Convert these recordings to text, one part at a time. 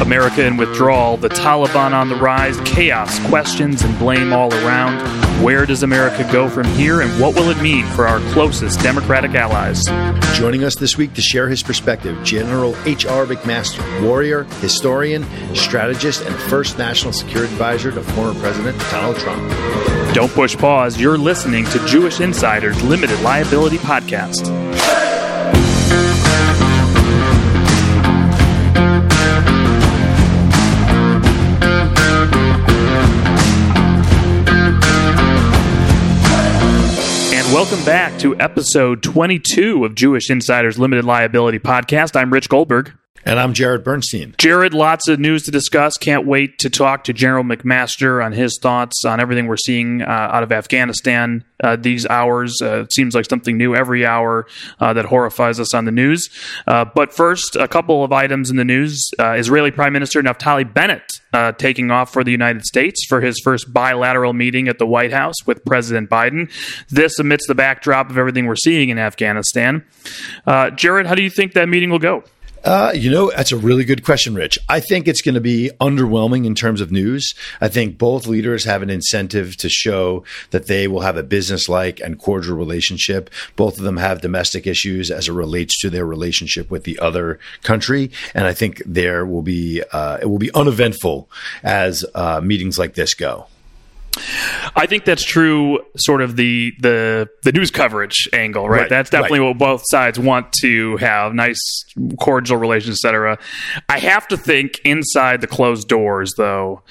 America in withdrawal, the Taliban on the rise, chaos, questions, and blame all around. Where does America go from here, and what will it mean for our closest Democratic allies? Joining us this week to share his perspective, General H.R. McMaster, warrior, historian, strategist, and first national security advisor to former President Donald Trump. Don't push pause. You're listening to Jewish Insiders Limited Liability Podcast. Welcome back to episode 22 of Jewish Insiders Limited Liability Podcast. I'm Rich Goldberg. And I'm Jarrod Bernstein. Jarrod, lots of news to discuss. Can't wait to talk to General McMaster on his thoughts on everything we're seeing uh, out of Afghanistan uh, these hours. Uh, it seems like something new every hour uh, that horrifies us on the news. Uh, but first, a couple of items in the news. Uh, Israeli Prime Minister Naftali Bennett taking off for the United States for his first bilateral meeting at the White House with President Biden. This amidst the backdrop of everything we're seeing in Afghanistan. Jarrod, how do you think that meeting will go? Uh, you know, that's a really good question, Rich. I think it's going to be underwhelming in terms of news. I think both leaders have an incentive to show that they will have a business like and cordial relationship. Both of them have domestic issues as it relates to their relationship with the other country. And I think there will be, uh, it will be uneventful as uh, meetings like this go. I think that's true. Sort of the the the news coverage angle, right? right that's definitely right. what both sides want to have nice, cordial relations, etc. I have to think inside the closed doors, though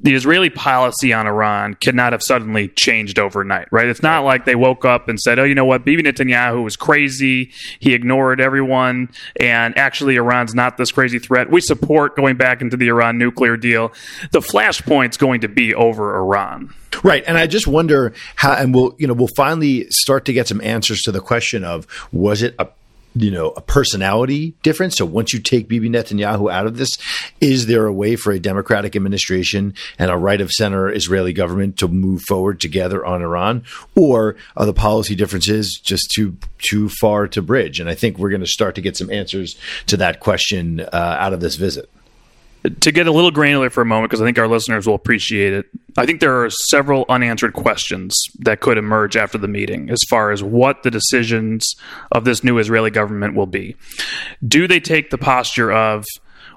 the Israeli policy on Iran could not have suddenly changed overnight, right? It's not like they woke up and said, oh, you know what, Bibi Netanyahu was crazy. He ignored everyone. And actually, Iran's not this crazy threat. We support going back into the Iran nuclear deal. The flashpoint's going to be over Iran. Right. And I just wonder how, and we'll, you know, we'll finally start to get some answers to the question of was it a you know, a personality difference. So once you take Bibi Netanyahu out of this, is there a way for a Democratic administration and a right of center Israeli government to move forward together on Iran? Or are the policy differences just too too far to bridge? And I think we're going to start to get some answers to that question uh, out of this visit to get a little granular for a moment, because I think our listeners will appreciate it, I think there are several unanswered questions that could emerge after the meeting as far as what the decisions of this new Israeli government will be. Do they take the posture of,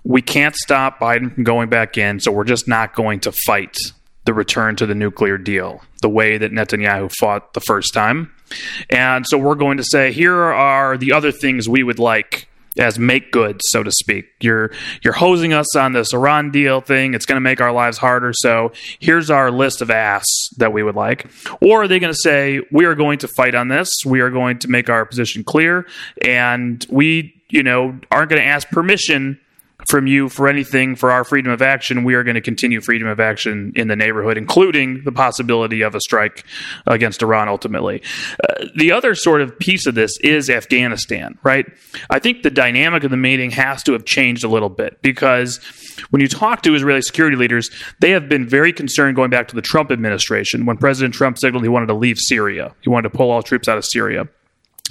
we can't stop Biden from going back in, so we're just not going to fight the return to the nuclear deal the way that Netanyahu fought the first time? And so we're going to say, here are the other things we would like as make good, so to speak. You're you're hosing us on this Iran deal thing. It's going to make our lives harder. So here's our list of asks that we would like. Or are they going to say we are going to fight on this? We are going to make our position clear, and we you know aren't going to ask permission from you for anything for our freedom of action, we are going to continue freedom of action in the neighborhood, including the possibility of a strike against Iran ultimately. Uh, the other sort of piece of this is Afghanistan, right? I think the dynamic of the meeting has to have changed a little bit because when you talk to Israeli security leaders, they have been very concerned going back to the Trump administration when President Trump signaled he wanted to leave Syria. He wanted to pull all troops out of Syria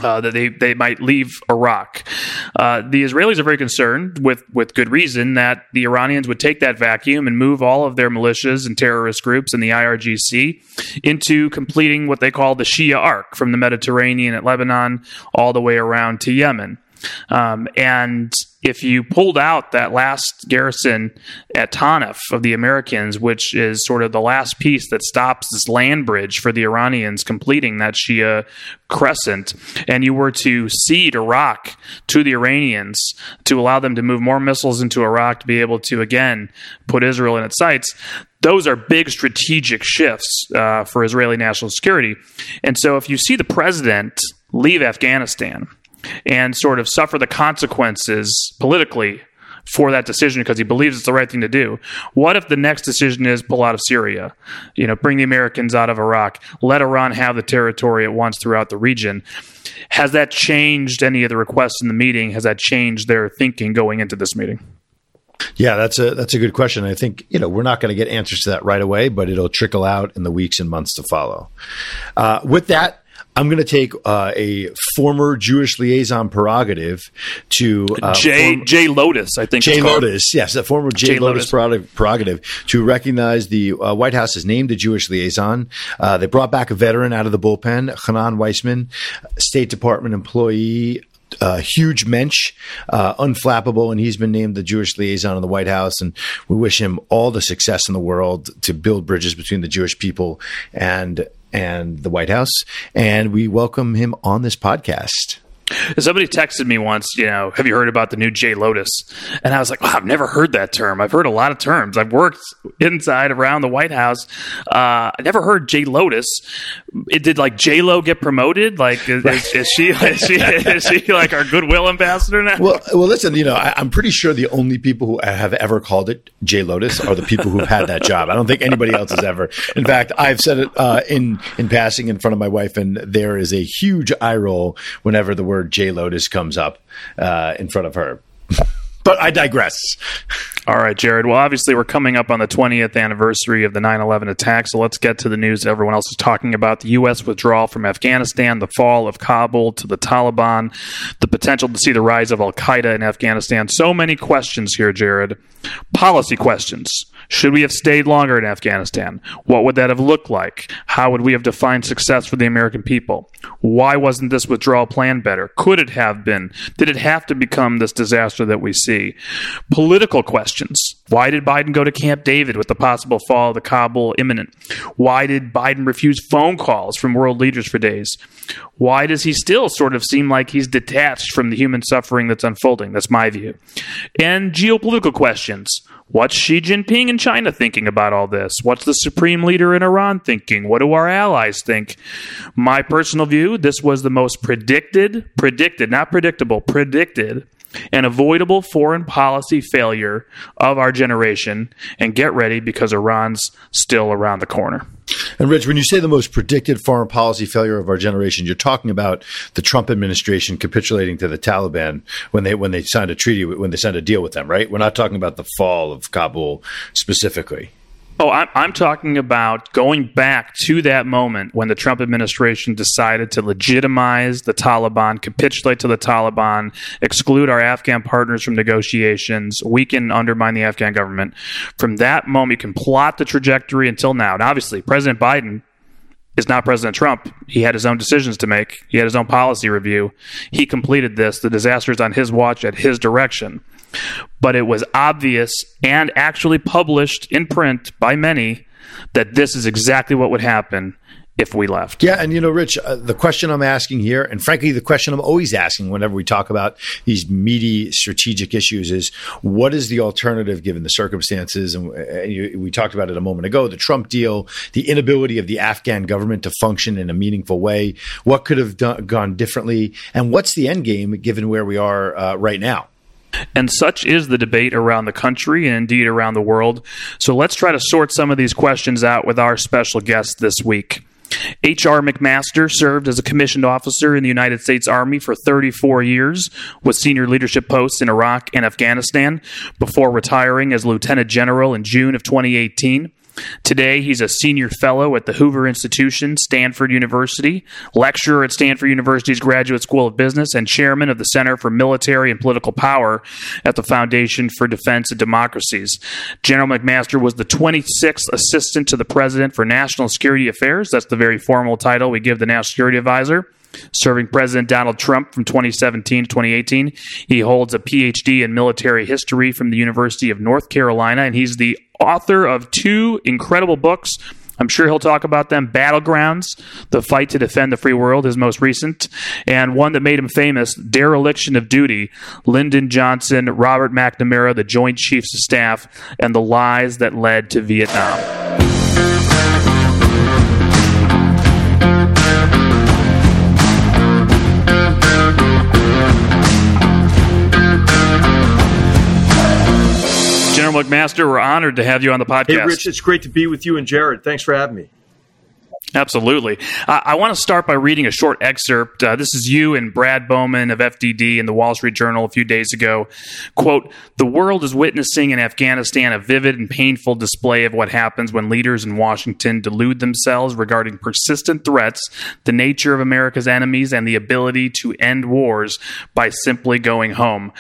uh, that they, they might leave Iraq. Uh, the Israelis are very concerned, with, with good reason, that the Iranians would take that vacuum and move all of their militias and terrorist groups and the IRGC into completing what they call the Shia arc from the Mediterranean at Lebanon all the way around to Yemen. Um, and if you pulled out that last garrison at Tanif of the Americans, which is sort of the last piece that stops this land bridge for the Iranians completing that Shia crescent, and you were to cede Iraq to the Iranians to allow them to move more missiles into Iraq to be able to again put Israel in its sights, those are big strategic shifts uh, for Israeli national security. And so if you see the president leave Afghanistan, and sort of suffer the consequences politically for that decision because he believes it's the right thing to do. What if the next decision is pull out of Syria? You know, bring the Americans out of Iraq, let Iran have the territory it wants throughout the region. Has that changed any of the requests in the meeting? Has that changed their thinking going into this meeting? Yeah, that's a that's a good question. I think you know we're not going to get answers to that right away, but it'll trickle out in the weeks and months to follow. Uh, with that, I'm going to take uh, a former Jewish liaison prerogative to uh, Jay form- Jay Lotus, I think. Jay. Lotus, yes, a former Jay, Jay Lotus, Lotus. prerogative to recognize the uh, White House has named a Jewish liaison. Uh, they brought back a veteran out of the bullpen, Chanan Weissman, State Department employee. Uh, huge mensch, uh, unflappable, and he's been named the Jewish liaison in the White House. And we wish him all the success in the world to build bridges between the Jewish people and and the White House. And we welcome him on this podcast. Somebody texted me once, you know, have you heard about the new Jay Lotus? And I was like, wow, I've never heard that term. I've heard a lot of terms. I've worked inside around the White House. Uh, I never heard Jay Lotus. It did like J Lo get promoted? Like, is, is, is she is she is she like our goodwill ambassador now? Well, well, listen. You know, I, I'm pretty sure the only people who have ever called it Jay Lotus are the people who've had that job. I don't think anybody else has ever. In fact, I've said it uh, in in passing in front of my wife, and there is a huge eye roll whenever the word Jay Lotus comes up uh, in front of her. But I digress. All right, Jarrod. Well, obviously, we're coming up on the 20th anniversary of the 9 11 attack, so let's get to the news everyone else is talking about the U.S. withdrawal from Afghanistan, the fall of Kabul to the Taliban, the potential to see the rise of Al Qaeda in Afghanistan. So many questions here, Jarrod. Policy questions. Should we have stayed longer in Afghanistan? What would that have looked like? How would we have defined success for the American people? Why wasn't this withdrawal plan better? Could it have been? Did it have to become this disaster that we see? Political questions. Why did Biden go to Camp David with the possible fall of the Kabul imminent? Why did Biden refuse phone calls from world leaders for days? Why does he still sort of seem like he's detached from the human suffering that's unfolding? That's my view. And geopolitical questions. What's Xi Jinping in China thinking about all this? What's the supreme leader in Iran thinking? What do our allies think? My personal view this was the most predicted, predicted, not predictable, predicted and avoidable foreign policy failure of our generation. And get ready because Iran's still around the corner. And Rich, when you say the most predicted foreign policy failure of our generation, you're talking about the Trump administration capitulating to the Taliban when they when they signed a treaty when they signed a deal with them, right? We're not talking about the fall of Kabul specifically. Oh, I'm, I'm talking about going back to that moment when the Trump administration decided to legitimize the Taliban, capitulate to the Taliban, exclude our Afghan partners from negotiations, weaken, undermine the Afghan government. From that moment, you can plot the trajectory until now. And obviously, President Biden is not President Trump. He had his own decisions to make. He had his own policy review. He completed this. The disaster is on his watch at his direction. But it was obvious and actually published in print by many that this is exactly what would happen if we left. Yeah, and you know, Rich, uh, the question I'm asking here, and frankly, the question I'm always asking whenever we talk about these meaty strategic issues is what is the alternative given the circumstances? And uh, you, we talked about it a moment ago the Trump deal, the inability of the Afghan government to function in a meaningful way. What could have done, gone differently? And what's the end game given where we are uh, right now? And such is the debate around the country and indeed around the world. So let's try to sort some of these questions out with our special guest this week. H.R. McMaster served as a commissioned officer in the United States Army for 34 years with senior leadership posts in Iraq and Afghanistan before retiring as lieutenant general in June of 2018. Today, he's a senior fellow at the Hoover Institution, Stanford University, lecturer at Stanford University's Graduate School of Business, and chairman of the Center for Military and Political Power at the Foundation for Defense and Democracies. General McMaster was the 26th assistant to the president for National Security Affairs. That's the very formal title we give the National Security Advisor serving President Donald Trump from 2017 to 2018. He holds a PhD in military history from the University of North Carolina, and he's the author of two incredible books. I'm sure he'll talk about them. Battlegrounds, The Fight to Defend the Free World, his most recent, and one that made him famous, Dereliction of Duty, Lyndon Johnson, Robert McNamara, the Joint Chiefs of Staff, and the Lies That Led to Vietnam. General McMaster, we're honored to have you on the podcast. Hey, Rich, it's great to be with you and Jarrod. Thanks for having me. Absolutely. Uh, I want to start by reading a short excerpt. Uh, this is you and Brad Bowman of FDD in the Wall Street Journal a few days ago. Quote The world is witnessing in Afghanistan a vivid and painful display of what happens when leaders in Washington delude themselves regarding persistent threats, the nature of America's enemies, and the ability to end wars by simply going home.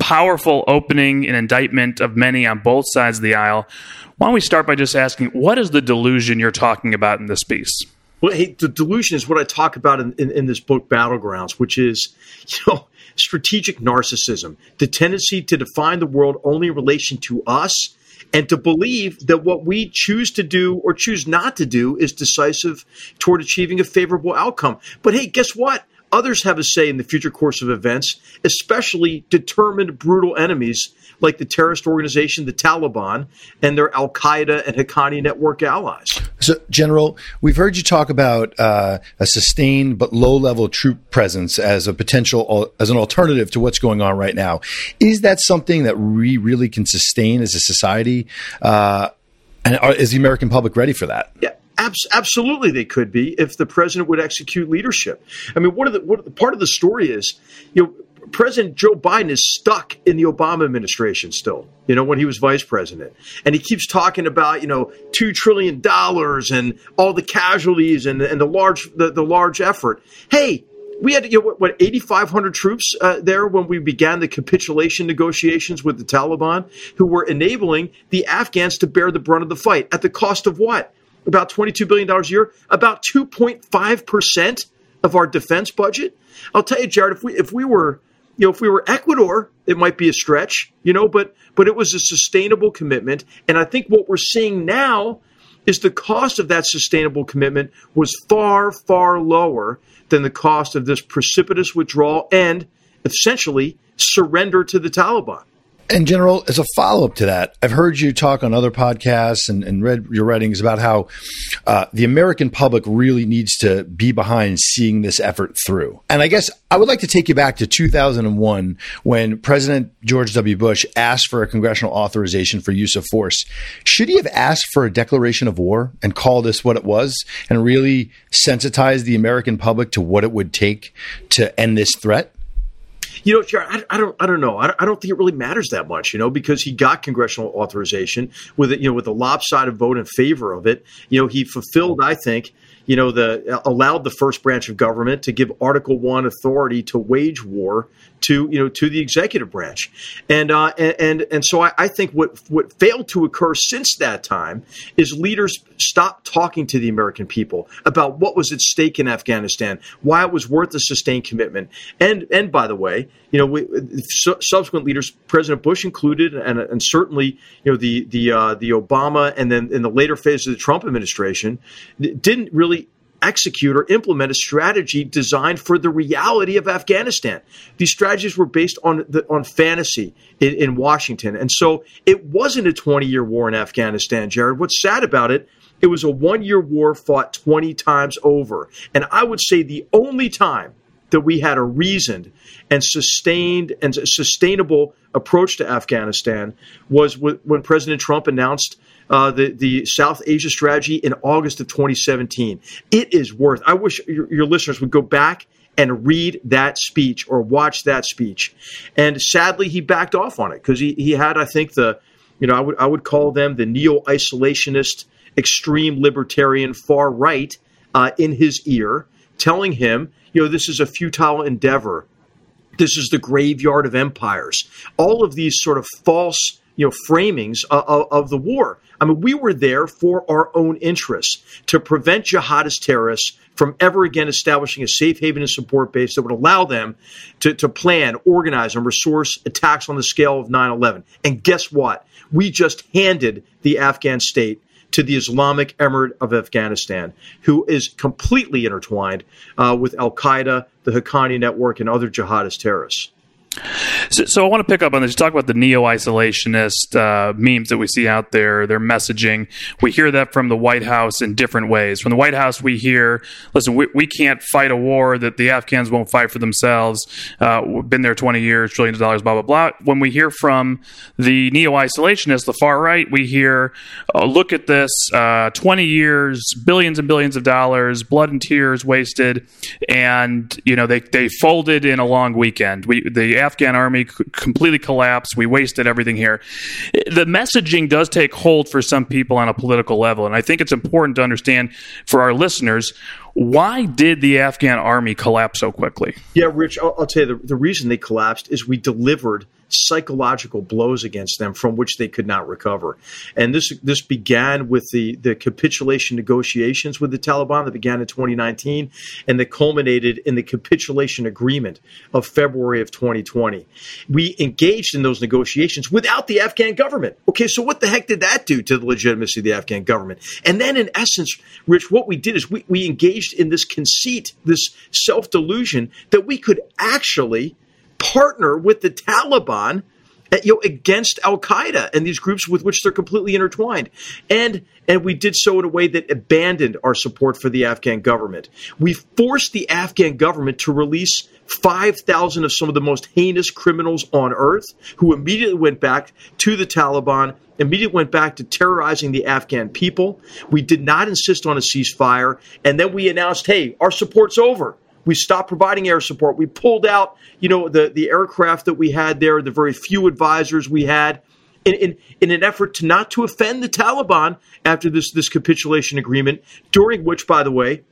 Powerful opening and indictment of many on both sides of the aisle. Why don't we start by just asking, what is the delusion you're talking about in this piece? Well, hey, the delusion is what I talk about in, in, in this book, Battlegrounds, which is, you know, strategic narcissism, the tendency to define the world only in relation to us and to believe that what we choose to do or choose not to do is decisive toward achieving a favorable outcome. But hey, guess what? Others have a say in the future course of events, especially determined, brutal enemies like the terrorist organization, the Taliban, and their Al Qaeda and Haqqani network allies. So, General, we've heard you talk about uh, a sustained but low level troop presence as a potential, as an alternative to what's going on right now. Is that something that we really can sustain as a society? Uh, and are, is the American public ready for that? Yeah absolutely, they could be if the president would execute leadership. I mean, what of the what the, part of the story is, you know, President Joe Biden is stuck in the Obama administration still, you know, when he was vice president. And he keeps talking about, you know, $2 trillion and all the casualties and, and the large the, the large effort. Hey, we had you know, what, what 8,500 troops uh, there when we began the capitulation negotiations with the Taliban, who were enabling the Afghans to bear the brunt of the fight at the cost of what? About $22 billion a year, about 2.5% of our defense budget. I'll tell you, Jarrod, if we if we were you know, if we were Ecuador, it might be a stretch, you know, but but it was a sustainable commitment. And I think what we're seeing now is the cost of that sustainable commitment was far, far lower than the cost of this precipitous withdrawal and essentially surrender to the Taliban. And General, as a follow up to that, I've heard you talk on other podcasts and, and read your writings about how uh, the American public really needs to be behind seeing this effort through. And I guess I would like to take you back to 2001 when President George W. Bush asked for a congressional authorization for use of force. Should he have asked for a declaration of war and called this what it was and really sensitized the American public to what it would take to end this threat? You know, I, I, don't, I don't know. I, I, don't think it really matters that much, you know, because he got congressional authorization with it, you know, with a lopsided vote in favor of it. You know, he fulfilled, I think, you know, the allowed the first branch of government to give Article One authority to wage war to you know to the executive branch, and uh, and, and so I, I think what what failed to occur since that time is leaders stopped talking to the American people about what was at stake in Afghanistan, why it was worth a sustained commitment, and and by the way, you know, we, su- subsequent leaders, President Bush included, and and certainly you know the the uh, the Obama and then in the later phase of the Trump administration didn't really execute or implement a strategy designed for the reality of Afghanistan. These strategies were based on the, on fantasy in, in Washington, and so it wasn't a 20 year war in Afghanistan. Jarrod, what's sad about it? It was a one year war fought 20 times over, and I would say the only time that we had a reasoned and sustained and sustainable approach to Afghanistan was when President Trump announced uh, the the South Asia strategy in August of 2017. It is worth. I wish your, your listeners would go back and read that speech or watch that speech. And sadly, he backed off on it because he, he had, I think, the, you know, I would I would call them the neo isolationist, extreme libertarian far right uh, in his ear, telling him, you know, this is a futile endeavor. This is the graveyard of empires. All of these sort of false, you know, framings of, of, the war. I mean, we were there for our own interests to prevent jihadist terrorists from ever again establishing a safe haven and support base that would allow them to, to plan, organize, and resource attacks on the scale of 9 11. And guess what? We just handed the Afghan state to the Islamic Emirate of Afghanistan, who is completely intertwined uh, with Al Qaeda, the Haqqani network, and other jihadist terrorists. So, so, I want to pick up on this. You talk about the neo-isolationist uh, memes that we see out there. Their messaging. We hear that from the White House in different ways. From the White House, we hear, "Listen, we, we can't fight a war that the Afghans won't fight for themselves. Uh, we've been there 20 years, trillions of dollars, blah blah blah." When we hear from the neo-isolationists, the far right, we hear, oh, "Look at this: uh, 20 years, billions and billions of dollars, blood and tears wasted, and you know they they folded in a long weekend. We the Afghan army completely collapsed. We wasted everything here. The messaging does take hold for some people on a political level, and I think it's important to understand for our listeners why did the Afghan army collapse so quickly? Yeah, Rich, I'll, I'll tell you the, the reason they collapsed is we delivered psychological blows against them from which they could not recover. And this this began with the the capitulation negotiations with the Taliban that began in 2019 and that culminated in the capitulation agreement of February of 2020. We engaged in those negotiations without the Afghan government. Okay, so what the heck did that do to the legitimacy of the Afghan government? And then in essence, Rich, what we did is we, we engaged in this conceit, this self-delusion that we could actually partner with the Taliban uh, you know, against Al Qaeda and these groups with which they're completely intertwined. And and we did so in a way that abandoned our support for the Afghan government. We forced the Afghan government to release 5,000 of some of the most heinous criminals on earth who immediately went back to the Taliban, immediately went back to terrorizing the Afghan people. We did not insist on a ceasefire. And then we announced, hey, our support's over. We stopped providing air support. We pulled out, you know, the, the aircraft that we had there, the very few advisors we had, in, in, in an effort to not to offend the Taliban after this, this capitulation agreement, during which, by the way,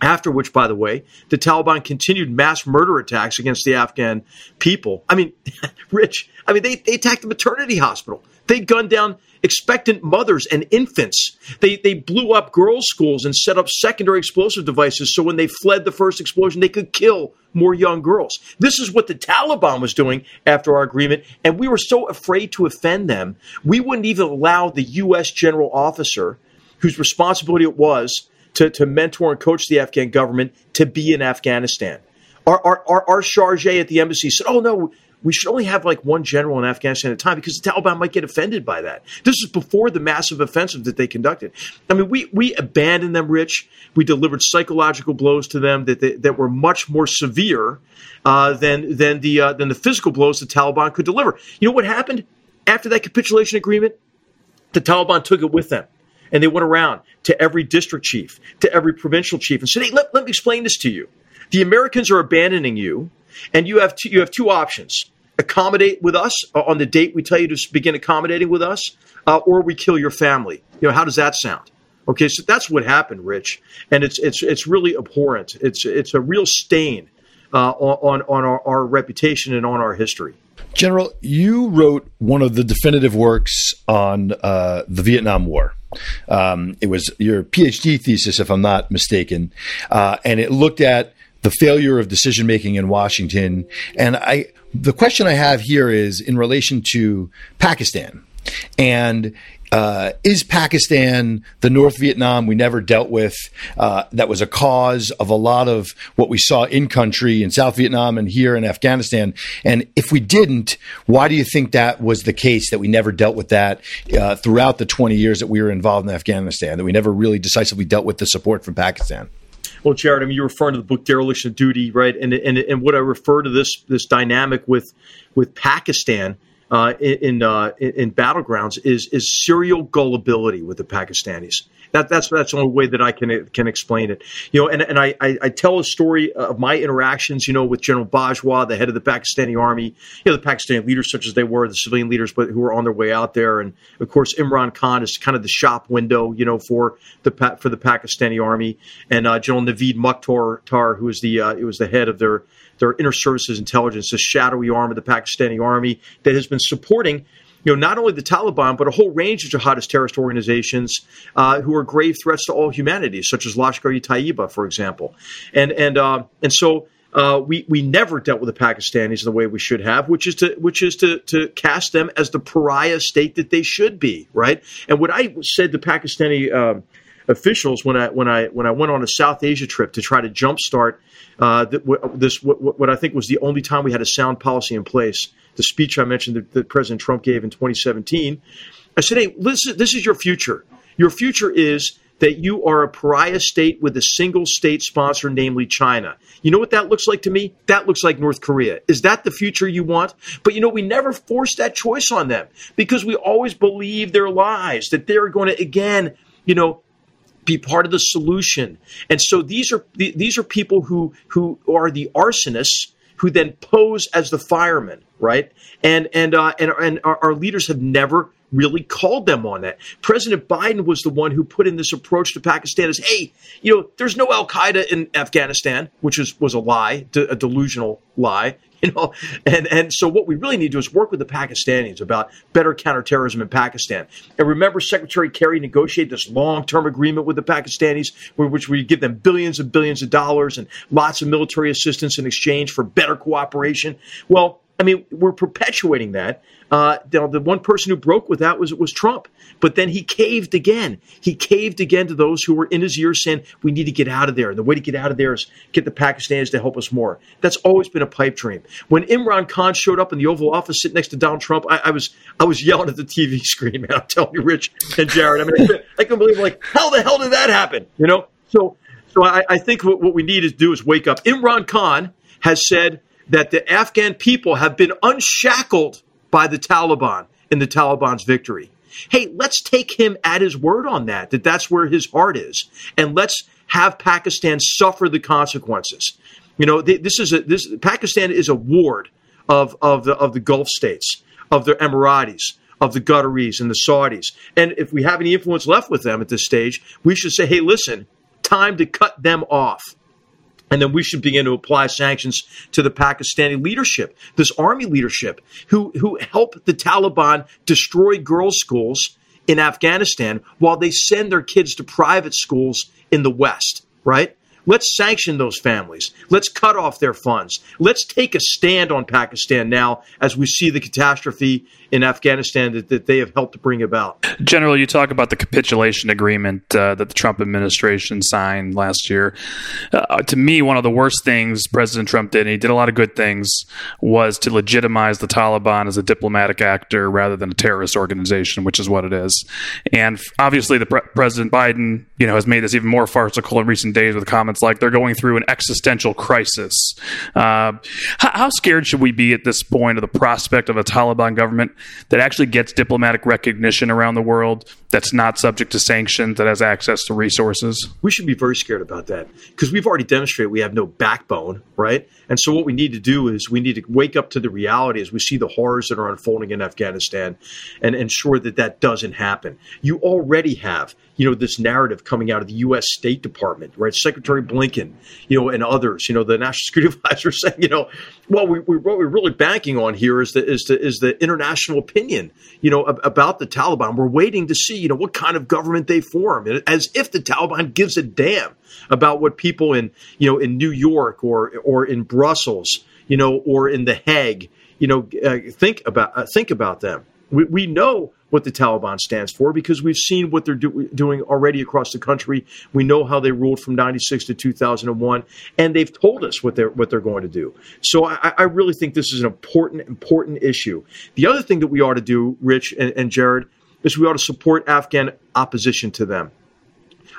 after which, by the way, the Taliban continued mass murder attacks against the Afghan people. I mean, Rich, I mean, they, they attacked the maternity hospital. They gunned down expectant mothers and infants. They, they blew up girls' schools and set up secondary explosive devices so when they fled the first explosion, they could kill more young girls. This is what the Taliban was doing after our agreement, and we were so afraid to offend them, we wouldn't even allow the U.S. general officer, whose responsibility it was to, to mentor and coach the Afghan government, to be in Afghanistan. Our, our, our, our charge at the embassy said, oh, no, we should only have like one general in Afghanistan at a time because the Taliban might get offended by that. This is before the massive offensive that they conducted. I mean, we we abandoned them, Rich. We delivered psychological blows to them that they, that were much more severe uh, than than the uh, than the physical blows the Taliban could deliver. You know what happened after that capitulation agreement? The Taliban took it with them and they went around to every district chief, to every provincial chief, and said, "Hey, let, let me explain this to you. The Americans are abandoning you, and you have two, you have two options: accommodate with us uh, on the date we tell you to begin accommodating with us, uh, or we kill your family. You know, how does that sound? Okay, so that's what happened, Rich, and it's it's it's really abhorrent. It's it's a real stain uh, on on our, our reputation and on our history. General, you wrote one of the definitive works on uh, the Vietnam War. Um, it was your PhD thesis, if I'm not mistaken, uh, and it looked at the failure of decision making in Washington. And I, the question I have here is in relation to Pakistan. And uh, is Pakistan the North Vietnam we never dealt with? Uh, that was a cause of a lot of what we saw in country in South Vietnam and here in Afghanistan. And if we didn't, why do you think that was the case that we never dealt with that uh, throughout the 20 years that we were involved in Afghanistan, that we never really decisively dealt with the support from Pakistan? Well, Jarrod, I mean, you're referring to the book Dereliction of Duty, right? And and and what I refer to this this dynamic with with Pakistan uh, in uh, in battlegrounds is is serial gullibility with the Pakistanis. That, that's that's the only way that I can can explain it. You know, and and I, I, I tell a story of my interactions, you know, with General Bajwa, the head of the Pakistani army, you know, the Pakistani leaders such as they were, the civilian leaders, but who were on their way out there, and of course Imran Khan is kind of the shop window, you know, for the for the Pakistani army, and uh, General Naveed Mukhtar, who is the uh, it was the head of their their Inter-Services Intelligence, the shadowy arm of the Pakistani army that has been supporting you know, not only the Taliban, but a whole range of jihadist terrorist organizations uh, who are grave threats to all humanity, such as Lashkar-e-Taiba, for example. And and uh, and so uh, we we never dealt with the Pakistanis in the way we should have, which is to which is to to cast them as the pariah state that they should be, right? And what I said to Pakistani. Officials when I when I when I went on a South Asia trip to try to jumpstart uh, this what, what, I think was the only time we had a sound policy in place. The speech I mentioned that, that President Trump gave in 2017. I said, "Hey, listen, this is your future. Your future is." That you are a pariah state with a single state sponsor, namely China. You know what that looks like to me? That looks like North Korea. Is that the future you want? But you know, we never force that choice on them because we always believe their lies, that they're going to, again, you know, be part of the solution. And so these are these are people who who are the arsonists who then pose as the firemen, right? And and uh, and and our, our leaders have never really called them on that. President Biden was the one who put in this approach to Pakistan as, hey, you know, there's no Al Qaeda in Afghanistan, which was was a lie, a delusional lie. You know, and and so what we really need to do is work with the Pakistanis about better counterterrorism in Pakistan. And remember, Secretary Kerry negotiated this long-term agreement with the Pakistanis, which we give them billions and billions of dollars and lots of military assistance in exchange for better cooperation. Well, I mean, we're perpetuating that. Uh, the, one person who broke with that was was Trump, but then he caved again. He caved again to those who were in his ear, saying, "We need to get out of there." And the way to get out of there is get the Pakistanis to help us more. That's always been a pipe dream. When Imran Khan showed up in the Oval Office, sitting next to Donald Trump, I, I was I was yelling at the TV screen. Man, I'm telling you, Rich and Jarrod. I mean, I, I can believe like how the hell did that happen? You know, so so I, I think what, what we need to do is wake up. Imran Khan has said that the Afghan people have been unshackled by the Taliban in the Taliban's victory. Hey, let's take him at his word on that, that that's where his heart is. And let's have Pakistan suffer the consequences. You know, this is a, this Pakistan is a ward of, of the, of the Gulf states, of the Emiratis, of the Qataris and the Saudis. And if we have any influence left with them at this stage, we should say, hey, listen, time to cut them off. And then we should begin to apply sanctions to the Pakistani leadership, this army leadership, who, who help the Taliban destroy girls' schools in Afghanistan while they send their kids to private schools in the West, right? Let's sanction those families. Let's cut off their funds. Let's take a stand on Pakistan now as we see the catastrophe in Afghanistan that, that they have helped to bring about. General, you talk about the capitulation agreement uh, that the Trump administration signed last year. Uh, to me, one of the worst things President Trump did, and he did a lot of good things, was to legitimize the Taliban as a diplomatic actor rather than a terrorist organization, which is what it is. And obviously, the pre- President Biden, you know, has made this even more farcical in recent days with comments like they're going through an existential crisis. Uh, how scared should we be at this point of the prospect of a Taliban government that actually gets diplomatic recognition around the world, that's not subject to sanctions, that has access to resources? We should be very scared about that because we've already demonstrated we have no backbone, right? And so what we need to do is we need to wake up to the reality as we see the horrors that are unfolding in Afghanistan and ensure that that doesn't happen. You already have you know this narrative coming out of the U.S. State Department, right? Secretary Blinken, you know, and others, you know, the National Security Advisor saying, you know, well, we, we what we're really banking on here is the is the is the international opinion, you know, about the Taliban. We're waiting to see, you know, what kind of government they form, as if the Taliban gives a damn about what people in you know in New York or or in Brussels, you know, or in the Hague, you know, uh, think about uh, think about them. We, we know what the Taliban stands for because we've seen what they're do- doing already across the country. We know how they ruled from 96 to 2001, and they've told us what they're, what they're going to do. So I, I really think this is an important, important issue. The other thing that we ought to do, Rich and, and Jarrod, is we ought to support Afghan opposition to them.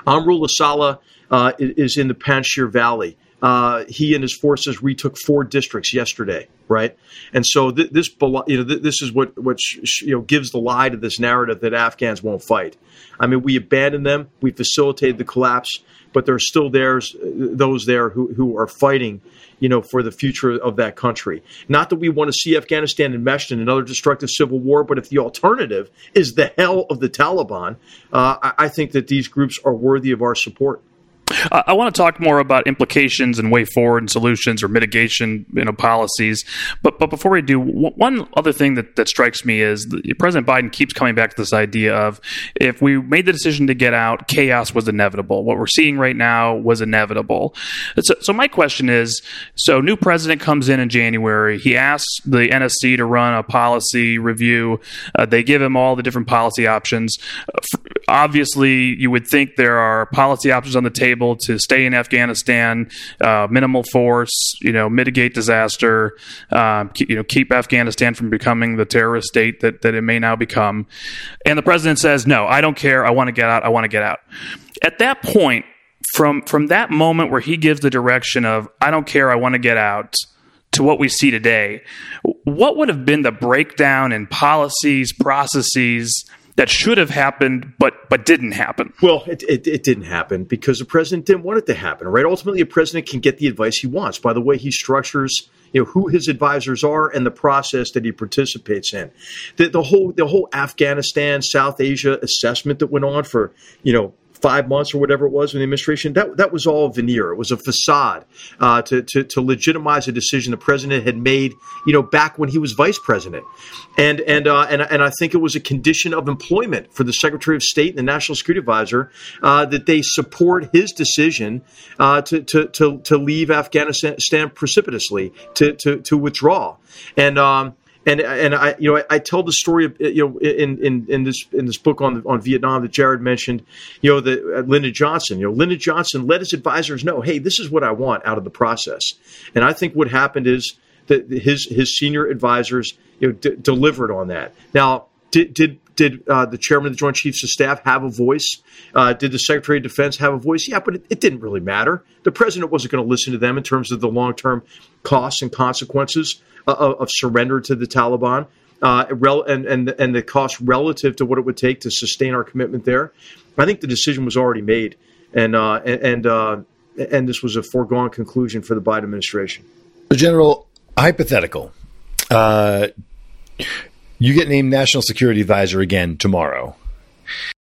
Amrullah Saleh uh, is in the Panjshir Valley. Uh, he and his forces retook four districts yesterday, right? And so th- this, you know, th- this is what what sh- you know gives the lie to this narrative that Afghans won't fight. I mean, we abandoned them, we facilitated the collapse, but there are still there's those there who who are fighting, you know, for the future of that country. Not that we want to see Afghanistan enmeshed in another destructive civil war, but if the alternative is the hell of the Taliban, uh, I-, I think that these groups are worthy of our support. I, I want to talk more about implications and way forward and solutions or mitigation you know, policies. But but before we do, one other thing that, that strikes me is President Biden keeps coming back to this idea of if we made the decision to get out, chaos was inevitable. What we're seeing right now was inevitable. So, so my question is: so new president comes in in January. He asks the NSC to run a policy review. Uh, they give him all the different policy options. Uh, obviously, you would think there are policy options on the table able to stay in Afghanistan, uh, minimal force, you know, mitigate disaster, keep, you know, keep Afghanistan from becoming the terrorist state that, that it may now become. And the president says, no, I don't care. I want to get out. I want to get out. At that point, from from that moment where he gives the direction of I don't care, I want to get out to what we see today, what would have been the breakdown in policies, processes, that should have happened but but didn't happen? Well, it, it, it, didn't happen because the president didn't want it to happen, right? Ultimately, a president can get the advice he wants by the way he structures, you know, who his advisors are and the process that he participates in. The, the whole the whole Afghanistan, South Asia assessment that went on for you know five months or whatever it was in the administration, that that was all veneer. It was a facade uh, to, to, to legitimize a decision the president had made, you know, back when he was vice president, and and uh, and and I think it was a condition of employment for the Secretary of State and the National Security Advisor uh, that they support his decision uh, to, to to to leave Afghanistan precipitously to to to withdraw, and. Um, and and I you know I, I, tell the story of you know in, in in this in this book on on Vietnam that Jarrod mentioned you know the uh, Lyndon Johnson you know Lyndon Johnson let his advisors know hey this is what I want out of the process and I think what happened is that his his senior advisors you know d- delivered on that now did did did uh, the chairman of the Joint Chiefs of Staff have a voice? Uh, did the Secretary of Defense have a voice? Yeah, but it, it didn't really matter. The president wasn't going to listen to them in terms of the long term costs and consequences of, of surrender to the Taliban. Uh, and, and and the cost relative to what it would take to sustain our commitment there. I think the decision was already made, and uh, and uh, and this was a foregone conclusion for the Biden administration. The general hypothetical. Uh, you get named national security advisor again tomorrow.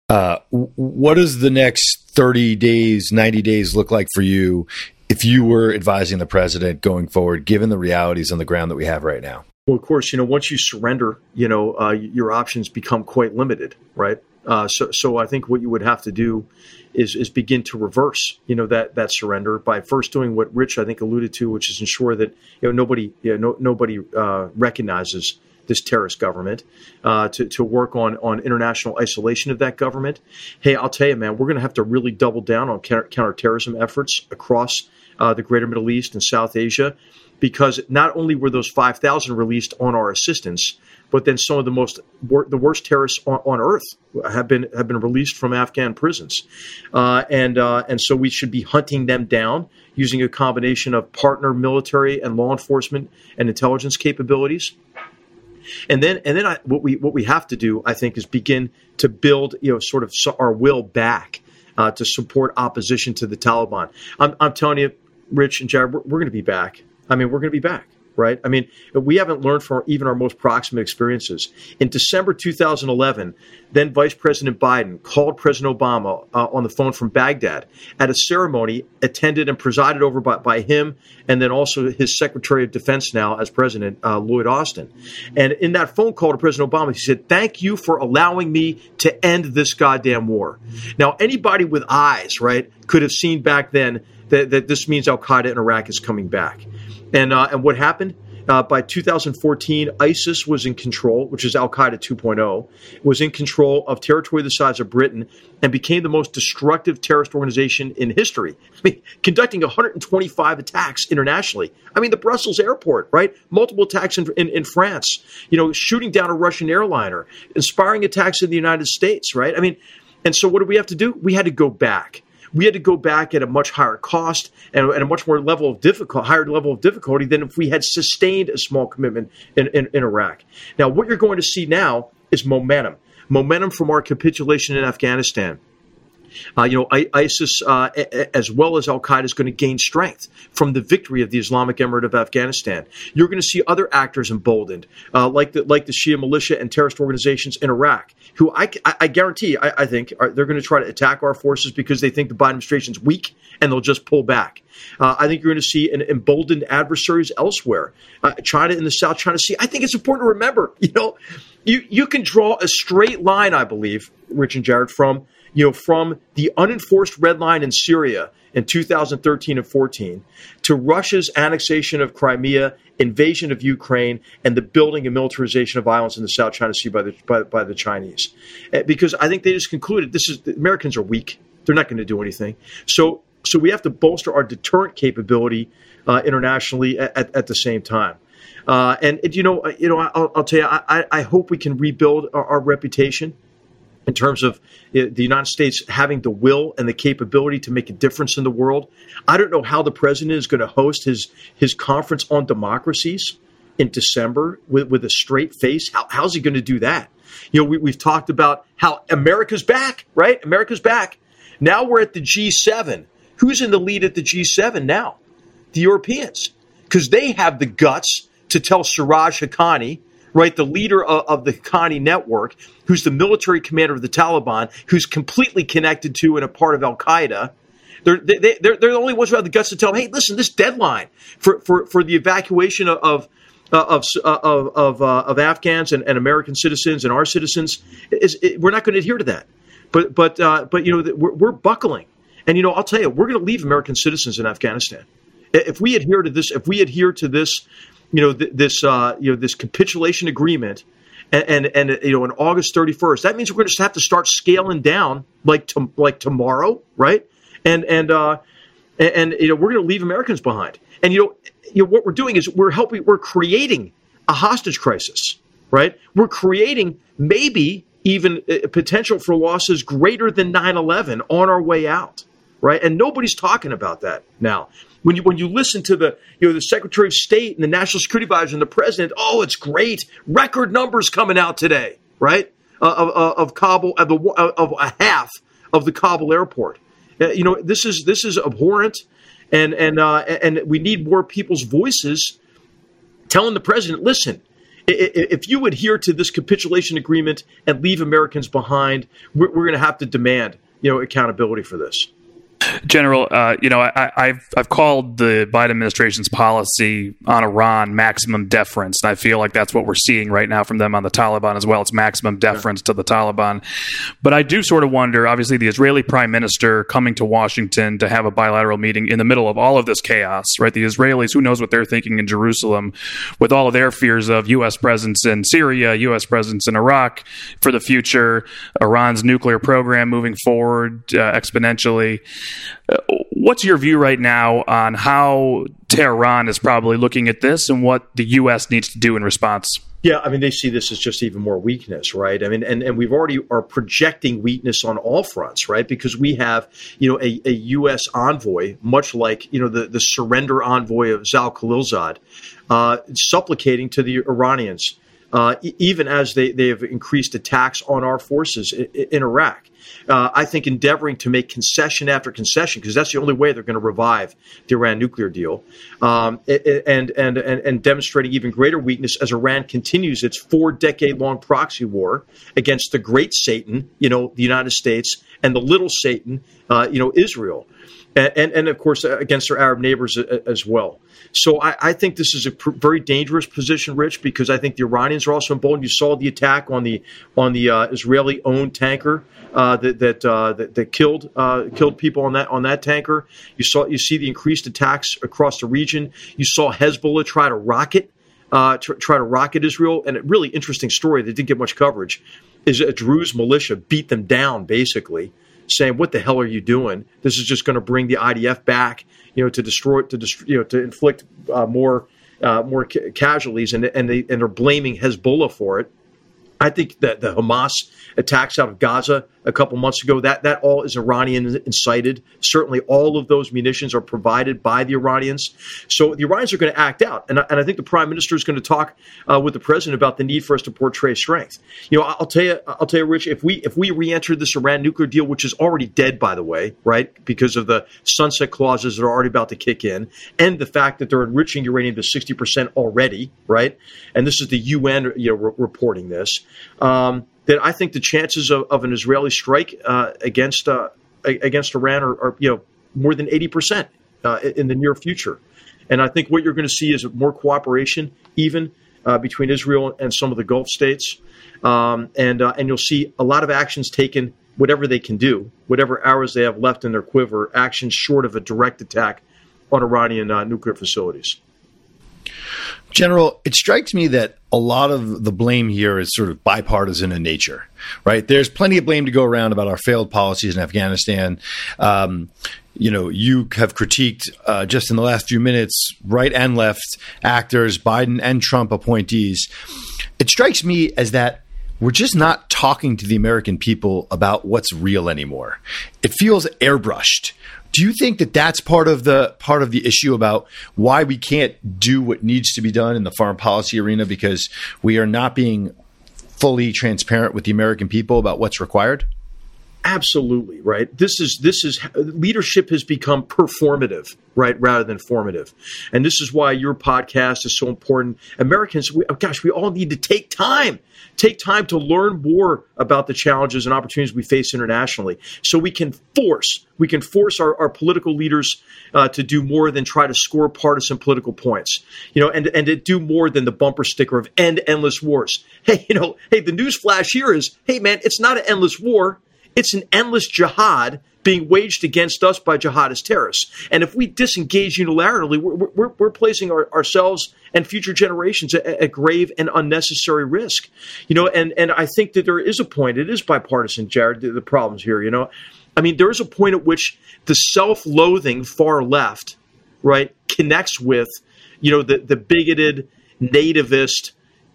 Uh, what does the next 30 days, 90 days look like for you if you were advising the president going forward, given the realities on the ground that we have right now? Well, of course, you know, once you surrender, you know, uh, your options become quite limited, right? Uh, so, so I think what you would have to do is is begin to reverse, you know, that that surrender by first doing what Rich I think alluded to, which is ensure that you know nobody, you know, no, nobody uh, recognizes this terrorist government, uh, to, to work on, on international isolation of that government. Hey, I'll tell you, man, we're going to have to really double down on counter, counterterrorism efforts across uh, the greater Middle East and South Asia, because not only were those 5,000 released on our assistance, but then some of the most the worst terrorists on, on earth have been have been released from Afghan prisons, uh, and uh, and so we should be hunting them down using a combination of partner military and law enforcement and intelligence capabilities. And then, and then I, what we what we have to do, I think, is begin to build, you know, sort of our will back uh, to support opposition to the Taliban. I'm, I'm telling you, Rich and Jarrod, we're, we're going to be back. I mean, we're going to be back right? I mean, we haven't learned from even our most proximate experiences. In December 2011, then Vice President Biden called President Obama uh, on the phone from Baghdad at a ceremony attended and presided over by, by, him and then also his Secretary of Defense now as President, uh, Lloyd Austin. And in that phone call to President Obama, he said, Thank you for allowing me to end this goddamn war. Now, anybody with eyes, right, could have seen back then that, that this means Al Qaeda in Iraq is coming back. And uh, and what happened? Uh, by 2014, ISIS was in control, which is Al Qaeda 2.0, was in control of territory the size of Britain and became the most destructive terrorist organization in history. I mean, conducting 125 attacks internationally. I mean, the Brussels airport, right? Multiple attacks in, in, in France, you know, shooting down a Russian airliner, inspiring attacks in the United States, right? I mean, and so what did we have to do? We had to go back we had to go back at a much higher cost and, and a much more level of difficult, higher level of difficulty than if we had sustained a small commitment in, in, in Iraq. Now, what you're going to see now is momentum, momentum from our capitulation in Afghanistan Uh, you know, ISIS uh, as well as Al Qaeda is going to gain strength from the victory of the Islamic Emirate of Afghanistan. You're going to see other actors emboldened, uh, like the like the Shia militia and terrorist organizations in Iraq, who I, I, I guarantee I, I think are, they're going to try to attack our forces because they think the Biden administration's weak and they'll just pull back. Uh, I think you're going to see an emboldened adversaries elsewhere. Uh, China in the South China Sea. I think it's important to remember, you know, you, you can draw a straight line, I believe, Rich and Jarrod, from you know from the unenforced red line in Syria in 2013 and 14 to Russia's annexation of Crimea, invasion of Ukraine, and the building and militarization of islands in the South China Sea by the by, by the Chinese. Uh, because I think they just concluded this is the Americans are weak. They're not going to do anything. So so we have to bolster our deterrent capability uh, internationally at, at, the same time. Uh, and, and, you know, you know, I'll, I'll tell you, I, I, hope we can rebuild our, our reputation in terms of uh, the United States having the will and the capability to make a difference in the world. I don't know how the president is going to host his his conference on democracies in December with, with a straight face. How, how's he going to do that? You know, we, we've talked about how America's back, right? America's back. Now we're at the G7. Who's in the lead at the G7 now? The Europeans, because they have the guts to tell Siraj Haqqani, right, the leader of, of, the Haqqani network, who's the military commander of the Taliban, who's completely connected to and a part of Al Qaeda. They're, they, are they're the only ones who have the guts to tell him, hey, listen, this deadline for, for, for the evacuation of, of of of of, uh, of Afghans and, and, American citizens and our citizens is, is, we're not going to adhere to that. But but uh, but you know we're, we're buckling and you know, I'll tell you, we're going to leave American citizens in Afghanistan if we adhere to this. If we adhere to this, you know, th- this uh, you know this capitulation agreement, and, and, and you know, on August thirty first, that means we're going to have to start scaling down like to, like tomorrow, right? And and uh, and, and you know, we're going to leave Americans behind. And you know, you know what we're doing is we're helping, we're creating a hostage crisis, right? We're creating maybe even a potential for losses greater than 9-11 on our way out right? And nobody's talking about that now. When you when you listen to the you know the Secretary of State and the National Security Advisor and the President, oh, it's great, record numbers coming out today, right? Uh, of, uh, of Kabul, of, the, of a half of the Kabul airport. Uh, you know, this is this is abhorrent, and and uh, and we need more people's voices telling the president, listen. If you adhere to this capitulation agreement and leave Americans behind, we're, we're going to have to demand, you know, accountability for this. General, uh, you know, I, have I've called the Biden administration's policy on Iran maximum deference, and I feel like that's what we're seeing right now from them on the Taliban as well. It's maximum deference yeah. to the Taliban. But I do sort of wonder. Obviously, the Israeli Prime Minister coming to Washington to have a bilateral meeting in the middle of all of this chaos, right? The Israelis, who knows what they're thinking in Jerusalem, with all of their fears of U.S. presence in Syria, U.S. presence in Iraq for the future, Iran's nuclear program moving forward uh, exponentially. What's your view right now on how Tehran is probably looking at this and what the U.S. needs to do in response? Yeah, I mean, they see this as just even more weakness, right? I mean, and, and we've already are projecting weakness on all fronts, right? Because we have, you know, a, a U.S. envoy, much like, you know, the, the surrender envoy of Zal Khalilzad, uh, supplicating to the Iranians, uh, even as they, they have increased attacks on our forces in, in Iraq uh, I think, endeavoring to make concession after concession because that's the only way they're going to revive the Iran nuclear deal, um, and, and and and demonstrating even greater weakness as Iran continues its four decade long proxy war against the great Satan, you know, the United States, and the little Satan, uh, you know, Israel. And, and, and, of course against their Arab neighbors as well. So I, I think this is a pr- very dangerous position, Rich, because I think the Iranians are also emboldened. You saw the attack on the on the uh, Israeli-owned tanker uh, that that, uh, that, that killed uh, killed people on that on that tanker. You saw you see the increased attacks across the region. You saw Hezbollah try to rocket uh, tr- try to rocket Israel. And a really interesting story that didn't get much coverage is a Druze militia beat them down basically, saying, "What the hell are you doing? This is just going to bring the IDF back, you know, to destroy to dist- you know to inflict uh, more." Uh, more ca- casualties, and and they and they're blaming Hezbollah for it. I think that the Hamas attacks out of Gaza a couple months ago. That that all is Iranian incited. Certainly, all of those munitions are provided by the Iranians. So the Iranians are going to act out, and, and I think the prime minister is going to talk uh, with the president about the need for us to portray strength. You know, I'll tell you, I'll tell you, Rich, if we if we re-enter this Iran nuclear deal, which is already dead, by the way, right, because of the sunset clauses that are already about to kick in, and the fact that they're enriching uranium to sixty percent already, right, and this is the UN, you know, re- reporting this. Um, that I think the chances of, of an Israeli strike uh, against uh, against Iran are, are, you know more than eighty percent uh, in the near future, and I think what you're going to see is more cooperation, even uh, between Israel and some of the Gulf states, um, and uh, and you'll see a lot of actions taken, whatever they can do, whatever hours they have left in their quiver, actions short of a direct attack on Iranian nuclear facilities. General, it strikes me that a lot of the blame here is sort of bipartisan in nature, right? There's plenty of blame to go around about our failed policies in Afghanistan. Um, you know, you have critiqued uh, just in the last few minutes, right and left actors, Biden and Trump appointees. It strikes me as that we're just not talking to the American people about what's real anymore. It feels airbrushed. Do you think that that's part of the part of the issue about why we can't do what needs to be done in the foreign policy arena because we are not being fully transparent with the American people about what's required? Absolutely right. This is this is leadership has become performative, right, rather than formative, and this is why your podcast is so important. Americans, we, oh gosh, we all need to take time, take time to learn more about the challenges and opportunities we face internationally, so we can force we can force our, our political leaders uh, to do more than try to score partisan political points, you know, and and to do more than the bumper sticker of end endless wars. Hey, you know, hey, the news flash here is, hey man, it's not an endless war it's an endless jihad being waged against us by jihadist terrorists. And if we disengage unilaterally, we're, we're, we're placing our, ourselves and future generations at, at, grave and unnecessary risk. You know, and, and I think that there is a point, it is bipartisan, Jarrod, the, the problems here, you know. I mean, there is a point at which the self loathing far left, right, connects with, you know, the, the bigoted, nativist,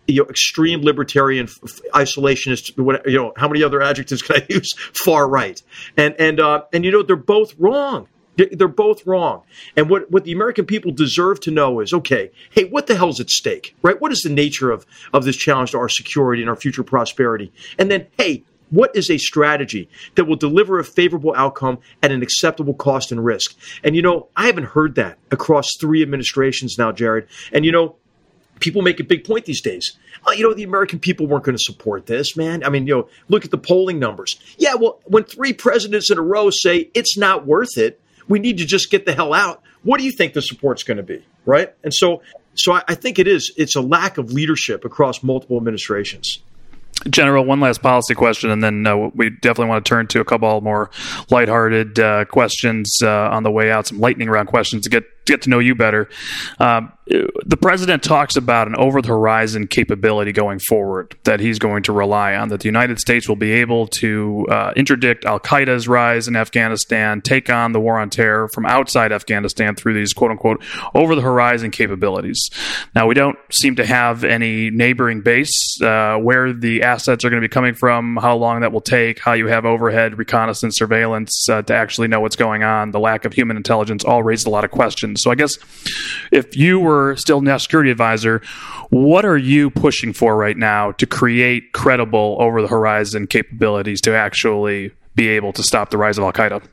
you know, extreme libertarian, isolationist. you know, how many other adjectives can I use? Far right, and and uh, and you know, they're both wrong. They're both wrong. And what, what the American people deserve to know is okay, hey, what the hell's at stake, right? What is the nature of, of this challenge to our security and our future prosperity? And then, hey, what is a strategy that will deliver a favorable outcome at an acceptable cost and risk? And you know, I haven't heard that across three administrations now, Jarrod. And you know, people make a big point these days. Oh, you know, the American people weren't going to support this, man. I mean, you know, look at the polling numbers. Yeah, well, when three presidents in a row say it's not worth it, we need to just get the hell out. What do you think the support's going to be, right? And so, so I, I think it is. It's a lack of leadership across multiple administrations. General, one last policy question, and then uh, we definitely want to turn to a couple more lighthearted uh, questions uh, on the way out, some lightning round questions to get get to know you better. Um, the president talks about an over the horizon capability going forward that he's going to rely on, that the United States will be able to uh, interdict Al Qaeda's rise in Afghanistan, take on the war on terror from outside Afghanistan through these quote unquote over the horizon capabilities. Now, we don't seem to have any neighboring base uh, where the assets are going to be coming from, how long that will take, how you have overhead reconnaissance surveillance uh, to actually know what's going on, the lack of human intelligence all raised a lot of questions. So I guess if you were still national security advisor, what are you pushing for right now to create credible over the horizon capabilities to actually be able to stop the rise of Al Qaeda?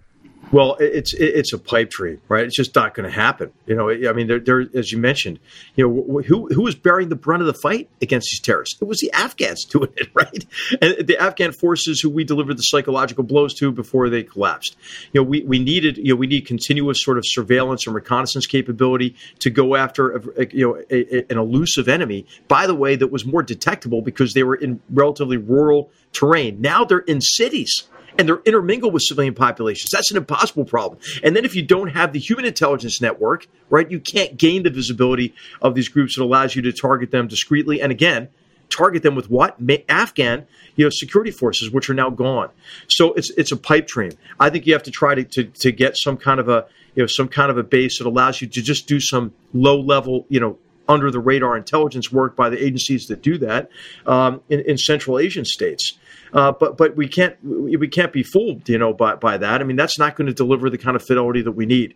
Well, it's it's a pipe dream, right? It's just not going to happen. You know, I mean, there, as you mentioned, you know, who who was bearing the brunt of the fight against these terrorists? It was the Afghans doing it, right? And the Afghan forces who we delivered the psychological blows to before they collapsed. You know, we, we needed, you know, we need continuous sort of surveillance and reconnaissance capability to go after, a, you know, a, a, an elusive enemy. By the way, that was more detectable because they were in relatively rural terrain. Now they're in cities and they're intermingled with civilian populations. That's an impossible problem. And then if you don't have the human intelligence network, right, you can't gain the visibility of these groups that allows you to target them discreetly. And again, target them with what Afghan, you know, security forces, which are now gone. So it's it's a pipe dream. I think you have to try to, to to get some kind of a you know some kind of a base that allows you to just do some low level you know under the radar intelligence work by the agencies that do that um, in, in, Central Asian states. Uh, but but we can't we can't be fooled, you know, by, by that. I mean, that's not going to deliver the kind of fidelity that we need.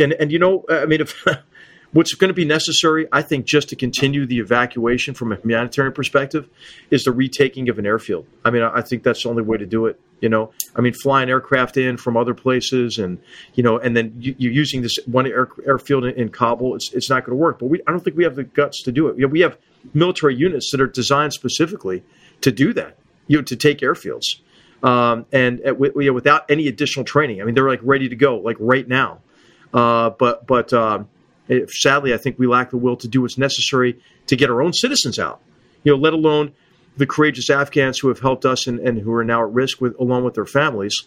And and you know, I mean, if what's going to be necessary, I think, just to continue the evacuation from a humanitarian perspective, is the retaking of an airfield. I mean, I think that's the only way to do it. You know, I mean, flying aircraft in from other places, and you know, and then you, are using this one air, airfield in, Kabul. It's it's not going to work. But we, I don't think we have the guts to do it. You know, we have military units that are designed specifically to do that. You know, to take airfields, um, and uh, you know, without any additional training. I mean, they're like ready to go, like right now. Uh, but but uh, sadly, I think we lack the will to do what's necessary to get our own citizens out. You know, let alone the courageous Afghans who have helped us and, and who are now at risk with along with their families.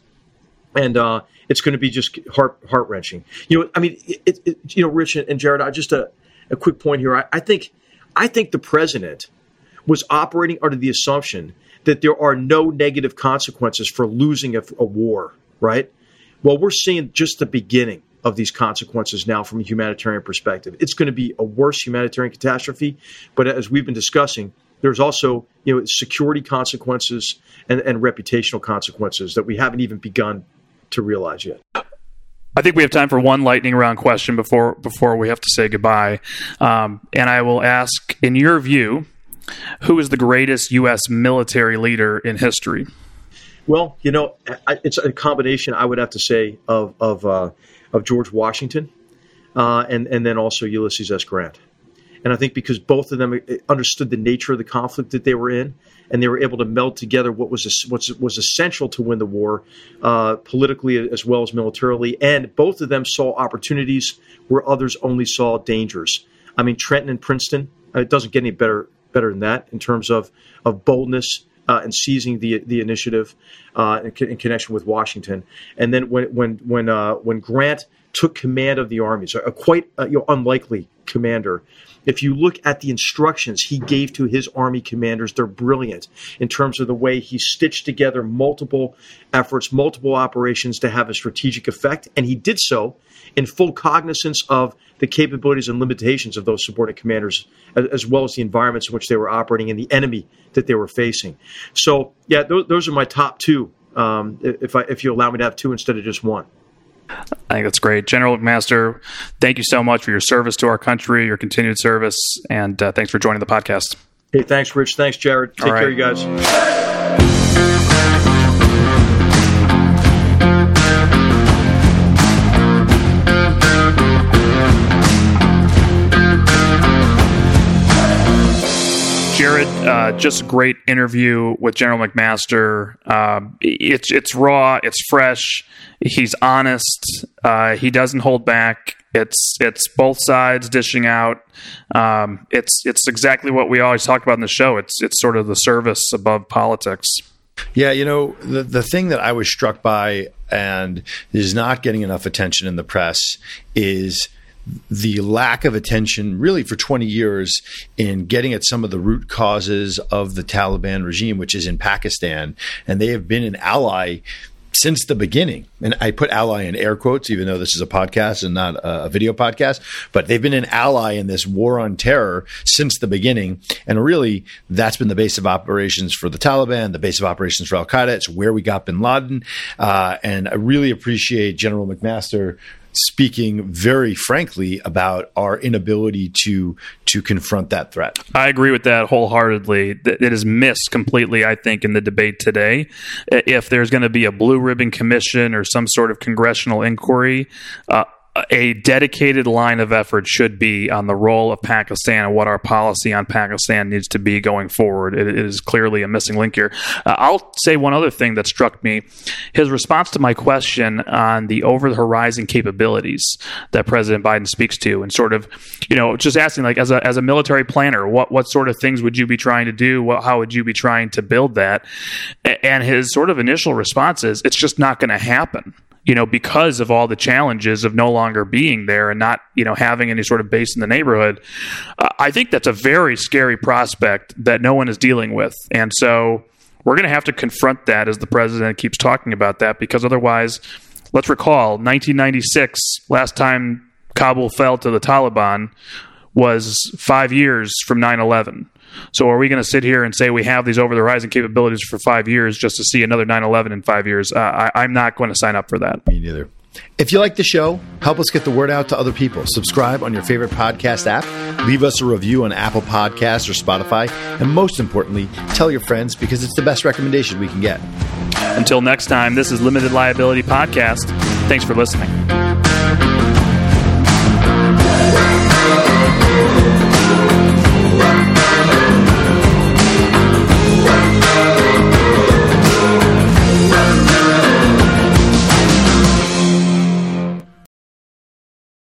And uh, it's going to be just heart heart wrenching. You know, I mean, it, it, you know, Rich and Jarrod, I just a, a quick point here. I, I think I think the president was operating under the assumption that there are no negative consequences for losing a, a war. Right. Well, we're seeing just the beginning of these consequences now from a humanitarian perspective. It's going to be a worse humanitarian catastrophe, but as we've been discussing, there's also you know security consequences and, and reputational consequences that we haven't even begun to realize yet. I think we have time for one lightning round question before before we have to say goodbye, um, and I will ask, in your view, who is the greatest U.S. military leader in history? Well, you know, it's a combination. I would have to say of of uh, of George Washington, uh, and and then also Ulysses S. Grant. And I think because both of them understood the nature of the conflict that they were in, and they were able to meld together what was what was essential to win the war, uh, politically as well as militarily. And both of them saw opportunities where others only saw dangers. I mean, Trenton and Princeton. Uh, it doesn't get any better better than that in terms of of boldness uh, and seizing the the initiative uh, in, in, connection with Washington. And then when when when uh, when Grant took command of the armies, a quite uh, you know, unlikely commander. If you look at the instructions he gave to his army commanders, they're brilliant in terms of the way he stitched together multiple efforts, multiple operations to have a strategic effect. And he did so in full cognizance of the capabilities and limitations of those subordinate commanders, as, well as the environments in which they were operating and the enemy that they were facing. So, yeah, those, those are my top two. Um, if I, if you allow me to have two instead of just one. I think that's great. General McMaster, thank you so much for your service to our country, your continued service, and uh, thanks for joining the podcast. Hey, thanks, Rich. Thanks, Jarrod. Take care, you guys. Jarrod, uh, just a great interview with General McMaster. Uh, it's it's raw, it's fresh. He's honest. Uh, he doesn't hold back. It's it's both sides dishing out. Um, it's it's exactly what we always talk about in the show. It's it's sort of the service above politics. Yeah, you know the the thing that I was struck by and is not getting enough attention in the press is the lack of attention really for 20 years in getting at some of the root causes of the Taliban regime, which is in Pakistan. And they have been an ally since the beginning. And I put ally in air quotes, even though this is a podcast and not a video podcast, but they've been an ally in this war on terror since the beginning. And really, that's been the base of operations for the Taliban, the base of operations for Al Qaeda. It's where we got bin Laden. Uh, and I really appreciate General McMaster speaking very frankly about our inability to to confront that threat. I agree with that wholeheartedly. It is missed completely, I think, in the debate today. If there's going to be a blue ribbon commission or some sort of congressional inquiry, uh, a dedicated line of effort should be on the role of Pakistan and what our policy on Pakistan needs to be going forward. it is clearly a missing link here. Uh, I'll say one other thing that struck me his response to my question on the over the horizon capabilities that President Biden speaks to, and sort of, you know, just asking, like, as a, as a military planner, what, what sort of things would you be trying to do? What, how would you be trying to build that? And his sort of initial response is, it's just not going to happen you know, because of all the challenges of no longer being there and not, you know, having any sort of base in the neighborhood, uh, I think that's a very scary prospect that no one is dealing with. And so we're going to have to confront that as the president keeps talking about that, because otherwise, let's recall 1996, last time Kabul fell to the Taliban was five years from 9 11. So are we going to sit here and say we have these over the horizon capabilities for five years just to see another 9 11 in five years? Uh, I, I'm not going to sign up for that. Me neither. If you like the show, help us get the word out to other people. Subscribe on your favorite podcast app, leave us a review on Apple Podcasts or Spotify, and most importantly, tell your friends because it's the best recommendation we can get. Until next time, this is Limited Liability Podcast. Thanks for listening.